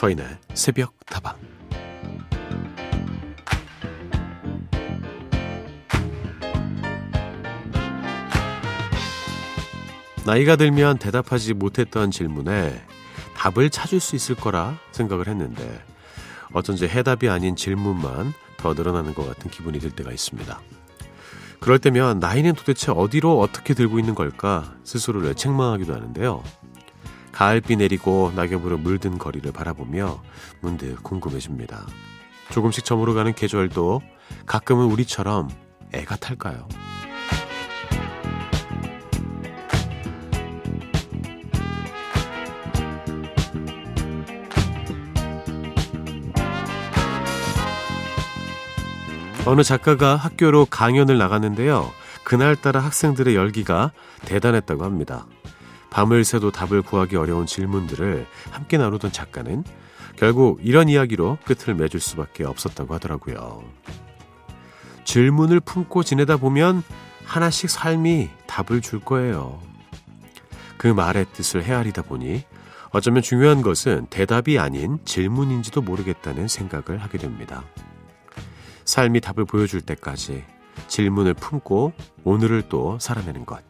서인의 새벽 다방 나이가 들면 대답하지 못했던 질문에 답을 찾을 수 있을 거라 생각을 했는데 어쩐지 해답이 아닌 질문만 더 늘어나는 것 같은 기분이 들 때가 있습니다. 그럴 때면 나이는 도대체 어디로 어떻게 들고 있는 걸까 스스로를 책망하기도 하는데요. 가을비 내리고 낙엽으로 물든 거리를 바라보며 문득 궁금해집니다. 조금씩 저물어가는 계절도 가끔은 우리처럼 애가 탈까요? 어느 작가가 학교로 강연을 나갔는데요. 그날따라 학생들의 열기가 대단했다고 합니다. 밤을 새도 답을 구하기 어려운 질문들을 함께 나누던 작가는 결국 이런 이야기로 끝을 맺을 수밖에 없었다고 하더라고요. 질문을 품고 지내다 보면 하나씩 삶이 답을 줄 거예요. 그 말의 뜻을 헤아리다 보니 어쩌면 중요한 것은 대답이 아닌 질문인지도 모르겠다는 생각을 하게 됩니다. 삶이 답을 보여줄 때까지 질문을 품고 오늘을 또 살아내는 것.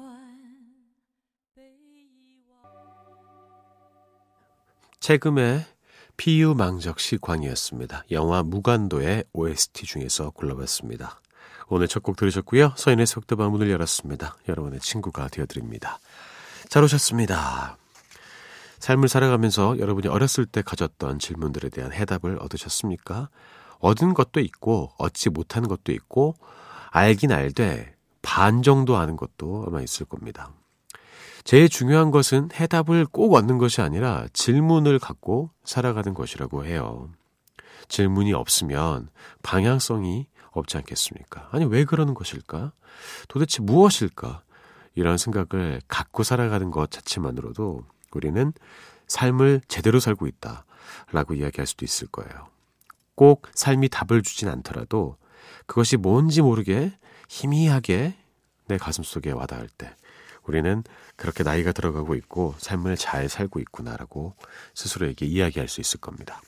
최근의피유망적시광이었습니다 영화 무간도의 OST 중에서 골라봤습니다. 오늘 첫 곡 들으셨고요. 서인의 속도방 문을 열었습니다. 여러분의 친구가 되어드립니다. 잘 오셨습니다. 삶을 살아가면서 여러분이 어렸을 때 가졌던 질문들에 대한 해답을 얻으셨습니까? 얻은 것도 있고, 얻지 못한 것도 있고, 알긴 알되, 반 정도 아는 것도 아마 있을 겁니다. 제일 중요한 것은 해답을 꼭 얻는 것이 아니라 질문을 갖고 살아가는 것이라고 해요. 질문이 없으면 방향성이 없지 않겠습니까? 아니, 왜 그러는 것일까? 도대체 무엇일까? 이런 생각을 갖고 살아가는 것 자체만으로도 우리는 삶을 제대로 살고 있다. 라고 이야기할 수도 있을 거예요. 꼭 삶이 답을 주진 않더라도 그것이 뭔지 모르게 희미하게 내 가슴 속에 와닿을 때 우리는 그렇게 나이가 들어가고 있고 삶을 잘 살고 있구나라고 스스로에게 이야기할 수 있을 겁니다.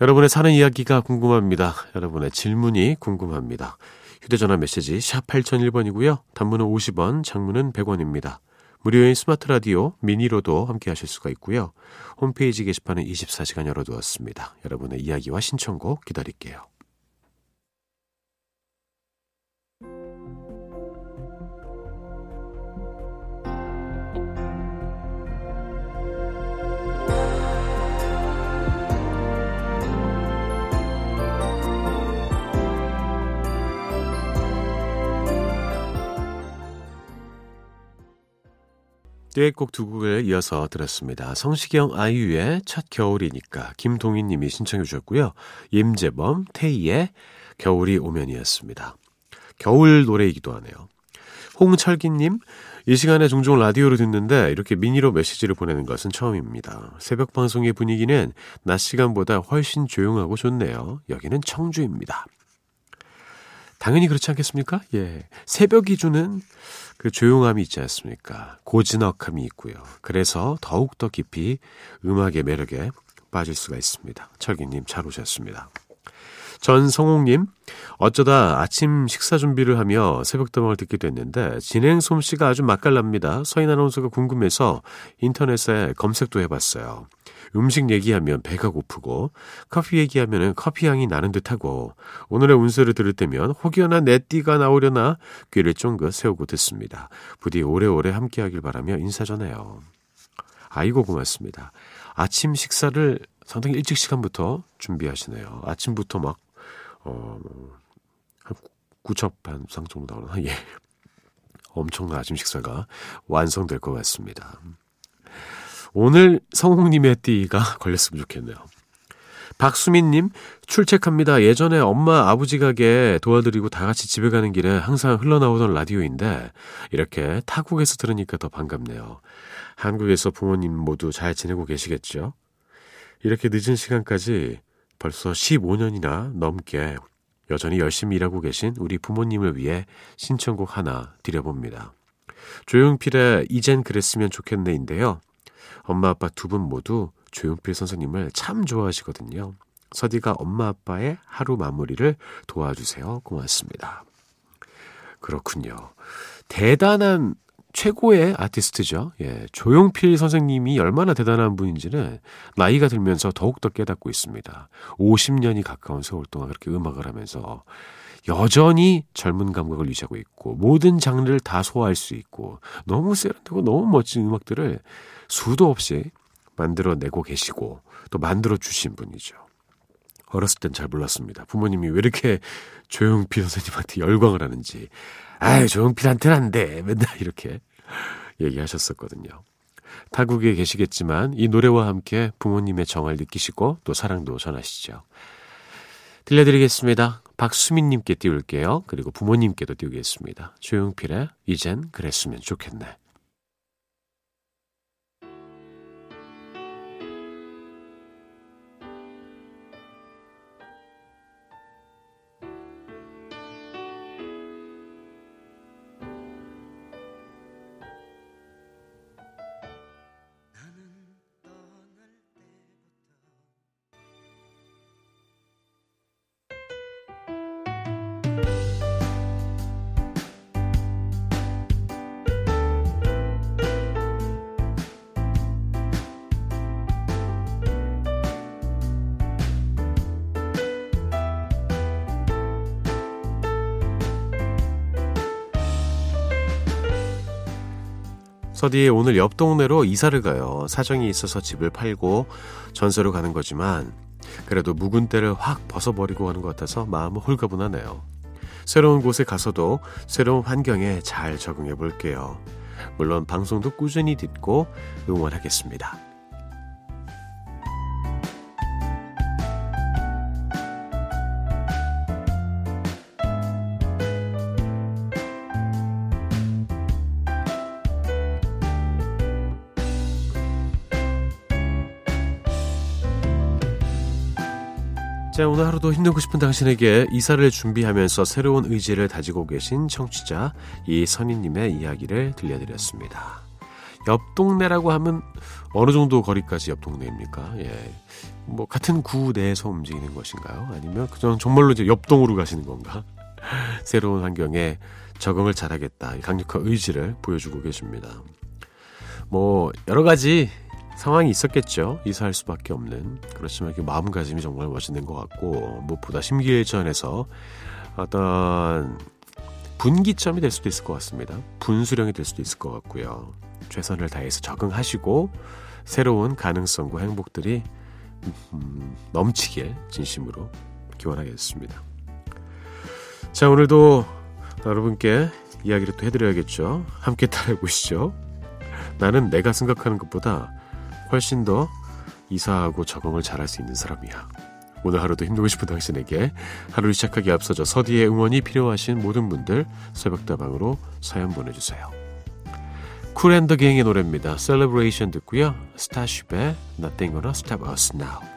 여러분의 사는 이야기가 궁금합니다. 여러분의 질문이 궁금합니다. 휴대전화 메시지 샵 8001번이고요. 단문은 50원, 장문은 100원입니다. 무료인 스마트 라디오 미니로도 함께 하실 수가 있고요. 홈페이지 게시판은 24시간 열어두었습니다. 여러분의 이야기와 신청곡 기다릴게요. 듀엣곡 두 곡을 이어서 들었습니다. 성시경 아이유의 첫 겨울이니까 김동인 님이 신청해 주셨고요. 임재범 태희의 겨울이 오면이었습니다. 겨울 노래이기도 하네요. 홍철기 님, 이 시간에 종종 라디오를 듣는데 이렇게 미니로 메시지를 보내는 것은 처음입니다. 새벽 방송의 분위기는 낮 시간보다 훨씬 조용하고 좋네요. 여기는 청주입니다. 당연히 그렇지 않겠습니까? 예. 새벽이 주는 그 조용함이 있지 않습니까? 고즈넉함이 있고요. 그래서 더욱더 깊이 음악의 매력에 빠질 수가 있습니다. 철기님 잘 오셨습니다. 전성홍님, 어쩌다 아침 식사 준비를 하며 새벽도방을 듣게 됐는데 진행 솜씨가 아주 맛깔납니다. 서인 아나운서가 궁금해서 인터넷에 검색도 해봤어요. 음식 얘기하면 배가 고프고 커피 얘기하면 커피 향이 나는 듯하고 오늘의 운세를 들을 때면 혹여나 내 띠가 나오려나 귀를 쫑긋 세우고 듣습니다. 부디 오래오래 함께하길 바라며 인사 전해요. 아이고 고맙습니다. 아침 식사를 상당히 일찍 시간부터 준비하시네요. 아침부터 막 어, 한 9첩 반상 정도 나오나? 예. 엄청난 아침 식사가 완성될 것 같습니다. 오늘 성웅님의 띠가 걸렸으면 좋겠네요. 박수민님, 출첵합니다. 예전에 엄마 아버지 가게 도와드리고 다 같이 집에 가는 길에 항상 흘러나오던 라디오인데, 이렇게 타국에서 들으니까 더 반갑네요. 한국에서 부모님 모두 잘 지내고 계시겠죠? 이렇게 늦은 시간까지 벌써 15년이나 넘게 여전히 열심히 일하고 계신 우리 부모님을 위해 신청곡 하나 드려봅니다. 조용필의 이젠 그랬으면 좋겠네인데요. 엄마 아빠 두 분 모두 조용필 선생님을 참 좋아하시거든요. 서디가 엄마 아빠의 하루 마무리를 도와주세요. 고맙습니다. 그렇군요. 대단한 최고의 아티스트죠. 예, 조용필 선생님이 얼마나 대단한 분인지는 나이가 들면서 더욱더 깨닫고 있습니다. 50년이 가까운 세월 동안 그렇게 음악을 하면서 여전히 젊은 감각을 유지하고 있고 모든 장르를 다 소화할 수 있고 너무 세련되고 너무 멋진 음악들을 수도 없이 만들어내고 계시고 또 만들어 주신 분이죠. 어렸을 땐 잘 몰랐습니다. 부모님이 왜 이렇게 조용필 선생님한테 열광을 하는지. 아유, 조용필한테는 안 돼. 맨날 이렇게 얘기하셨었거든요. 타국에 계시겠지만 이 노래와 함께 부모님의 정을 느끼시고 또 사랑도 전하시죠. 들려드리겠습니다. 박수민님께 띄울게요. 그리고 부모님께도 띄우겠습니다. 조용필의 이젠 그랬으면 좋겠네. 서디 오늘 옆 동네로 이사를 가요. 사정이 있어서 집을 팔고 전세로 가는 거지만 그래도 묵은 때를 확 벗어버리고 가는 것 같아서 마음은 홀가분하네요. 새로운 곳에 가서도 새로운 환경에 잘 적응해 볼게요. 물론 방송도 꾸준히 듣고 응원하겠습니다. 자, 오늘 하루도 힘내고 싶은 당신에게 이사를 준비하면서 새로운 의지를 다지고 계신 청취자 이선희님의 이야기를 들려드렸습니다. 옆 동네라고 하면 어느 정도 거리까지 옆 동네입니까? 예. 뭐, 같은 구 내에서 움직이는 것인가요? 아니면 그냥 정말로 이제 옆동으로 가시는 건가? 새로운 환경에 적응을 잘하겠다. 강력한 의지를 보여주고 계십니다. 뭐, 여러 가지 상황이 있었겠죠. 이사할 수밖에 없는. 그렇지만 그 마음가짐이 정말 멋있는 것 같고 무엇보다 심기일전에서 어떤 분기점이 될 수도 있을 것 같습니다. 분수령이 될 수도 있을 것 같고요. 최선을 다해서 적응하시고 새로운 가능성과 행복들이 음, 넘치길 진심으로 기원하겠습니다. 자 오늘도 여러분께 이야기를 또 해드려야겠죠. 함께 따라해보시죠. 나는 내가 생각하는 것보다 훨씬 더 이사하고 적응을 잘할 수 있는 사람이야. 오늘 하루도 힘들고 싶은 당신에게 하루를 시작하기 앞서서 서디의 응원이 필요하신 모든 분들 새벽다방으로 사연 보내주세요. 쿨앤더 갱의 노래입니다. Celebration 듣고요. 스타쉽의 Nothing Gonna Stop Us Now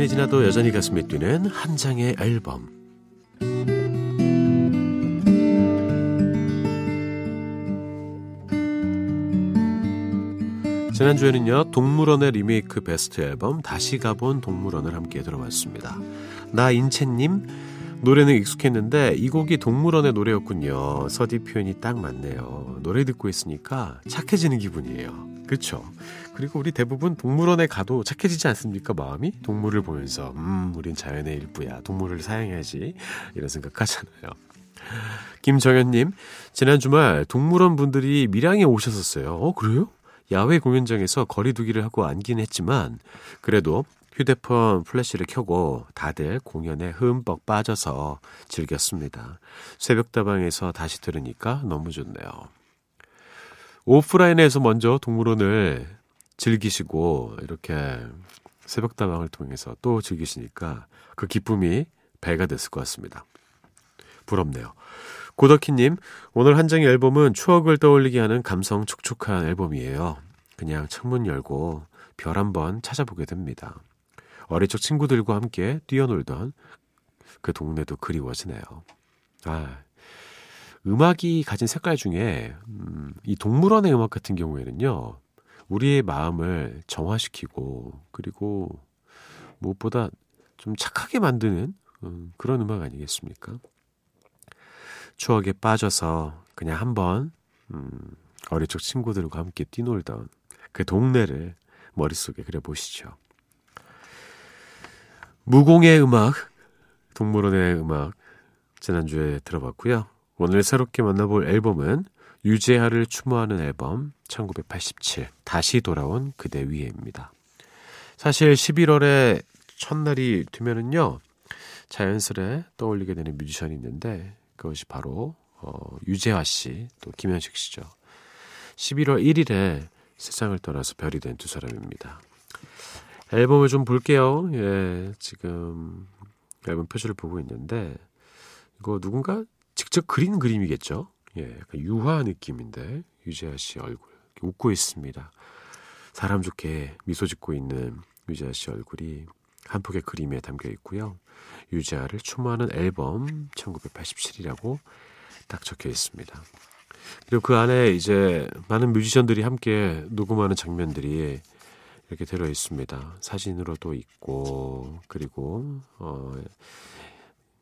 시간이 지나도 여전히 가슴이 뛰는 한 장의 앨범. 지난주에는요, 동물원의 리메이크 베스트 앨범 다시 가본 동물원을 함께 들어봤습니다. 나 인채님, 노래는 익숙했는데 이 곡이 동물원의 노래였군요. 서디 표현이 딱 맞네요. 노래 듣고 있으니까 착해지는 기분이에요. 그렇죠? 그리고 우리 대부분 동물원에 가도 착해지지 않습니까? 마음이 동물을 보면서 음, 우린 자연의 일부야. 동물을 사랑해야지. 이런 생각하잖아요. 김정현님, 지난 주말 동물원 분들이 밀양에 오셨었어요. 어, 그래요? 야외 공연장에서 거리두기를 하고 앉긴 했지만, 그래도 휴대폰 플래시를 켜고 다들 공연에 흠뻑 빠져서 즐겼습니다. 새벽다방에서 다시 들으니까 너무 좋네요. 오프라인에서 먼저 동물원을 즐기시고 이렇게 새벽다방을 통해서 또 즐기시니까 그 기쁨이 배가 됐을 것 같습니다. 부럽네요. 고덕희님, 오늘 한 장의 앨범은 추억을 떠올리게 하는 감성 촉촉한 앨범이에요. 그냥 창문 열고 별 한번 찾아보게 됩니다. 어릴 적 친구들과 함께 뛰어놀던 그 동네도 그리워지네요. 아, 음악이 가진 색깔 중에 음, 이 동물원의 음악 같은 경우에는요. 우리의 마음을 정화시키고 그리고 무엇보다 좀 착하게 만드는 음, 그런 음악 아니겠습니까? 추억에 빠져서 그냥 한번 음, 어릴 적 친구들과 함께 뛰놀던 그 동네를 머릿속에 그려보시죠. 무공의 음악, 동물원의 음악 지난주에 들어봤고요. 오늘 새롭게 만나볼 앨범은 유재하를 추모하는 앨범 1987 다시 돌아온 그대 위에입니다. 사실 11월에 첫날이 되면은요 자연스레 떠올리게 되는 뮤지션이 있는데 그것이 바로 어, 유재하 씨, 또 김현식 씨죠. 11월 1일에 세상을 떠나서 별이 된 두 사람입니다. 앨범을 좀 볼게요. 예, 지금 앨범 표지를 보고 있는데 이거 누군가 직접 그린 그림이겠죠? 예, 약간 유화 느낌인데 유재하 씨 얼굴 웃고 있습니다. 사람 좋게 미소 짓고 있는 유재하 씨 얼굴이 한 폭의 그림에 담겨 있고요. 유재하를 추모하는 앨범 1987이라고 딱 적혀 있습니다. 그리고 그 안에 이제 많은 뮤지션들이 함께 녹음하는 장면들이 이렇게 들어 있습니다. 사진으로도 있고 그리고 어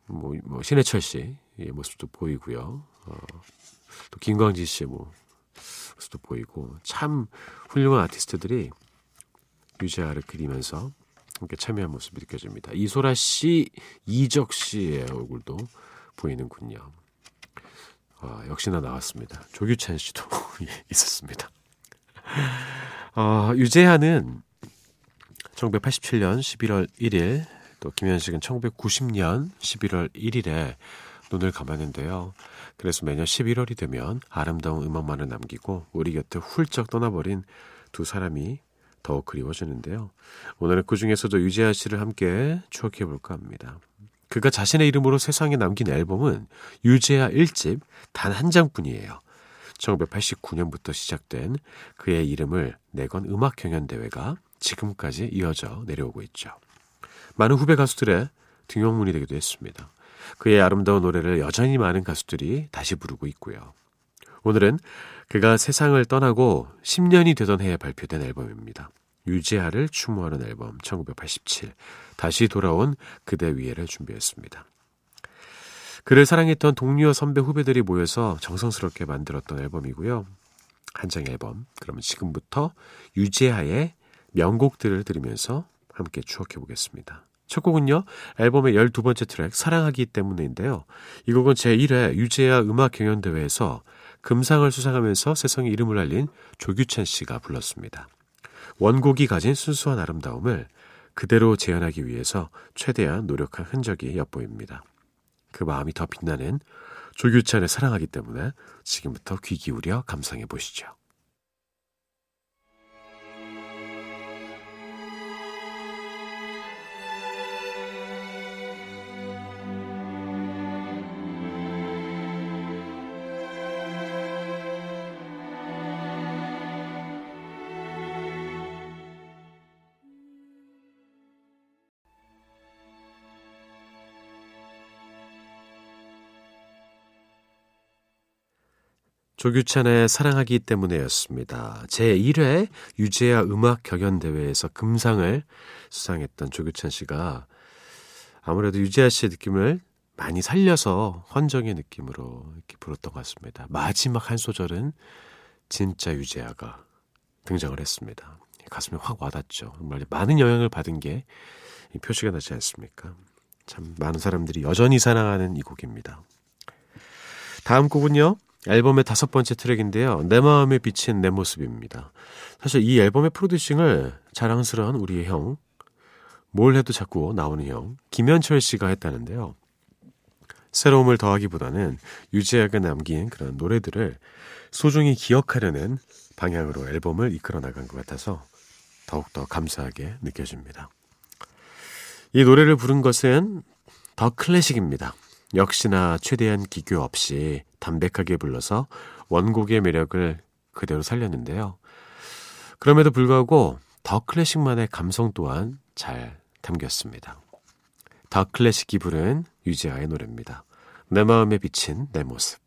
뭐, 뭐 신해철 씨의 모습도 보이고요. 어, 또 김광지 씨의 뭐 모습도 보이고 참 훌륭한 아티스트들이 유재하를 그리면서 함께 참여한 모습이 느껴집니다. 이소라 씨, 이적 씨의 얼굴도 보이는군요. 아, 역시나 나왔습니다. 조규찬 씨도 있었습니다. 어, 유재하는 1987년 11월 1일, 또 김현식은 1990년 11월 1일에 눈을 감았는데요. 그래서 매년 11월이 되면 아름다운 음악만을 남기고 우리 곁에 훌쩍 떠나버린 두 사람이 더욱 그리워지는데요. 오늘은 그 중에서도 유재하 씨를 함께 추억해 볼까 합니다. 그가 자신의 이름으로 세상에 남긴 앨범은 유재하 1집 단 한 장뿐이에요. 1989년부터 시작된 그의 이름을 내건 음악 경연 대회가 지금까지 이어져 내려오고 있죠. 많은 후배 가수들의 등용문이 되기도 했습니다. 그의 아름다운 노래를 여전히 많은 가수들이 다시 부르고 있고요. 오늘은 그가 세상을 떠나고 10년이 되던 해에 발표된 앨범입니다. 유재하를 추모하는 앨범 1987 다시 돌아온 그대 위에를 준비했습니다. 그를 사랑했던 동료 선배 후배들이 모여서 정성스럽게 만들었던 앨범이고요. 한 장 앨범. 그러면 지금부터 유재하의 명곡들을 들으면서 함께 추억해 보겠습니다. 첫 곡은요, 앨범의 12번째 트랙, 사랑하기 때문인데요. 이 곡은 제1회 유재하 음악 경연대회에서 금상을 수상하면서 세상에 이름을 알린 조규찬 씨가 불렀습니다. 원곡이 가진 순수한 아름다움을 그대로 재현하기 위해서 최대한 노력한 흔적이 엿보입니다. 그 마음이 더 빛나는 조규찬의 사랑하기 때문에 지금부터 귀 기울여 감상해 보시죠. 조규찬의 사랑하기 때문에였습니다. 제1회 유재하 음악 경연대회에서 금상을 수상했던 조규찬 씨가 아무래도 유재하 씨의 느낌을 많이 살려서 헌정의 느낌으로 이렇게 불렀던 것 같습니다. 마지막 한 소절은 진짜 유재하가 등장을 했습니다. 가슴에 확 와닿죠. 정말 많은 영향을 받은 게 표시가 나지 않습니까? 참 많은 사람들이 여전히 사랑하는 이 곡입니다. 다음 곡은요. 앨범의 다섯 번째 트랙인데요. 내 마음에 비친 내 모습입니다. 사실 이 앨범의 프로듀싱을 자랑스러운 우리의 형, 뭘 해도 자꾸 나오는 형, 김현철 씨가 했다는데요. 새로움을 더하기보다는 유재하가 남긴 그런 노래들을 소중히 기억하려는 방향으로 앨범을 이끌어 나간 것 같아서 더욱더 감사하게 느껴집니다. 이 노래를 부른 것은 더 클래식입니다. 역시나 최대한 기교 없이 담백하게 불러서 원곡의 매력을 그대로 살렸는데요. 그럼에도 불구하고 더 클래식만의 감성 또한 잘 담겼습니다. 더 클래식이 부른 유재하의 노래입니다. 내 마음에 비친 내 모습.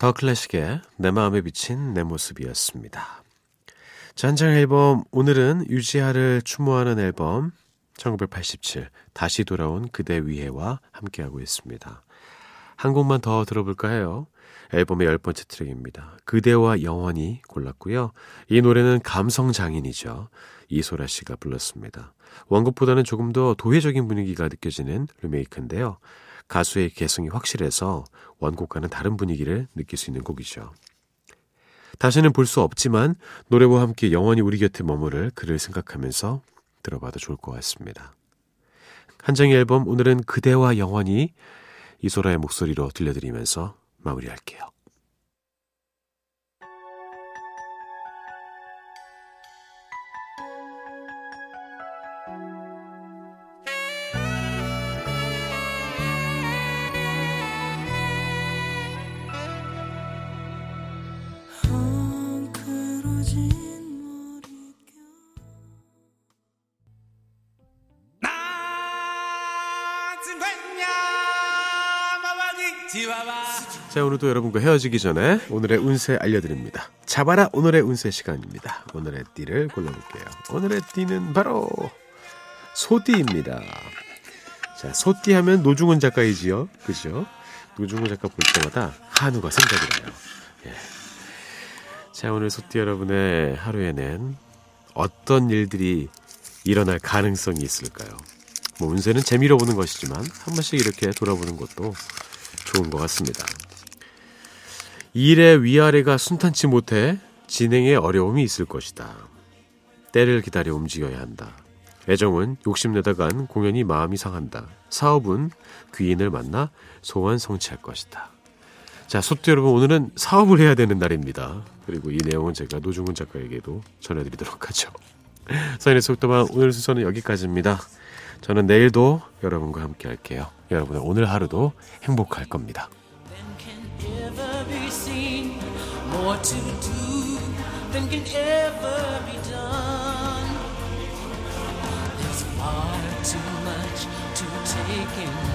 더 클래식의 내 마음에 비친 내 모습이었습니다. 잔장 앨범 오늘은 유지하를 추모하는 앨범 1987 다시 돌아온 그대 위해와 함께하고 있습니다. 한 곡만 더 들어볼까 해요. 앨범의 열 번째 트랙입니다. 그대와 영원히 골랐고요. 이 노래는 감성 장인이죠. 이소라 씨가 불렀습니다. 원곡보다는 조금 더 도회적인 분위기가 느껴지는 리메이크인데요. 가수의 개성이 확실해서 원곡과는 다른 분위기를 느낄 수 있는 곡이죠. 다시는 볼 수 없지만 노래와 함께 영원히 우리 곁에 머무를 그를 생각하면서 들어봐도 좋을 것 같습니다. 한 장의 앨범 오늘은 그대와 영원히 이소라의 목소리로 들려드리면서 마무리할게요. 자, 오늘도 여러분과 헤어지기 전에 오늘의 운세 알려드립니다. 잡아라 오늘의 운세 시간입니다. 오늘의 띠를 골라볼게요. 오늘의 띠는 바로 소띠입니다. 자, 소띠 하면 노중훈 작가이지요. 그죠? 노중훈 작가 볼 때마다 한우가 생각이 나요. 예. 자, 오늘 소띠 여러분의 하루에는 어떤 일들이 일어날 가능성이 있을까요? 뭐 운세는 재미로 보는 것이지만 한 번씩 이렇게 돌아보는 것도 좋은 것 같습니다. 일의 위아래가 순탄치 못해 진행에 어려움이 있을 것이다. 때를 기다려 움직여야 한다. 애정은 욕심내다간 공연이 마음이 상한다. 사업은 귀인을 만나 소원 성취할 것이다. 자, 소띠 여러분, 오늘은 사업을 해야 되는 날입니다. 그리고 이 내용은 제가 노중훈 작가에게도 전해드리도록 하죠. 사인의 속도만 오늘 순서는 여기까지입니다. 저는 내일도 여러분과 함께 할게요. 여러분의 오늘 하루도 행복할 겁니다. More to do than can ever be done. There's far too much to take in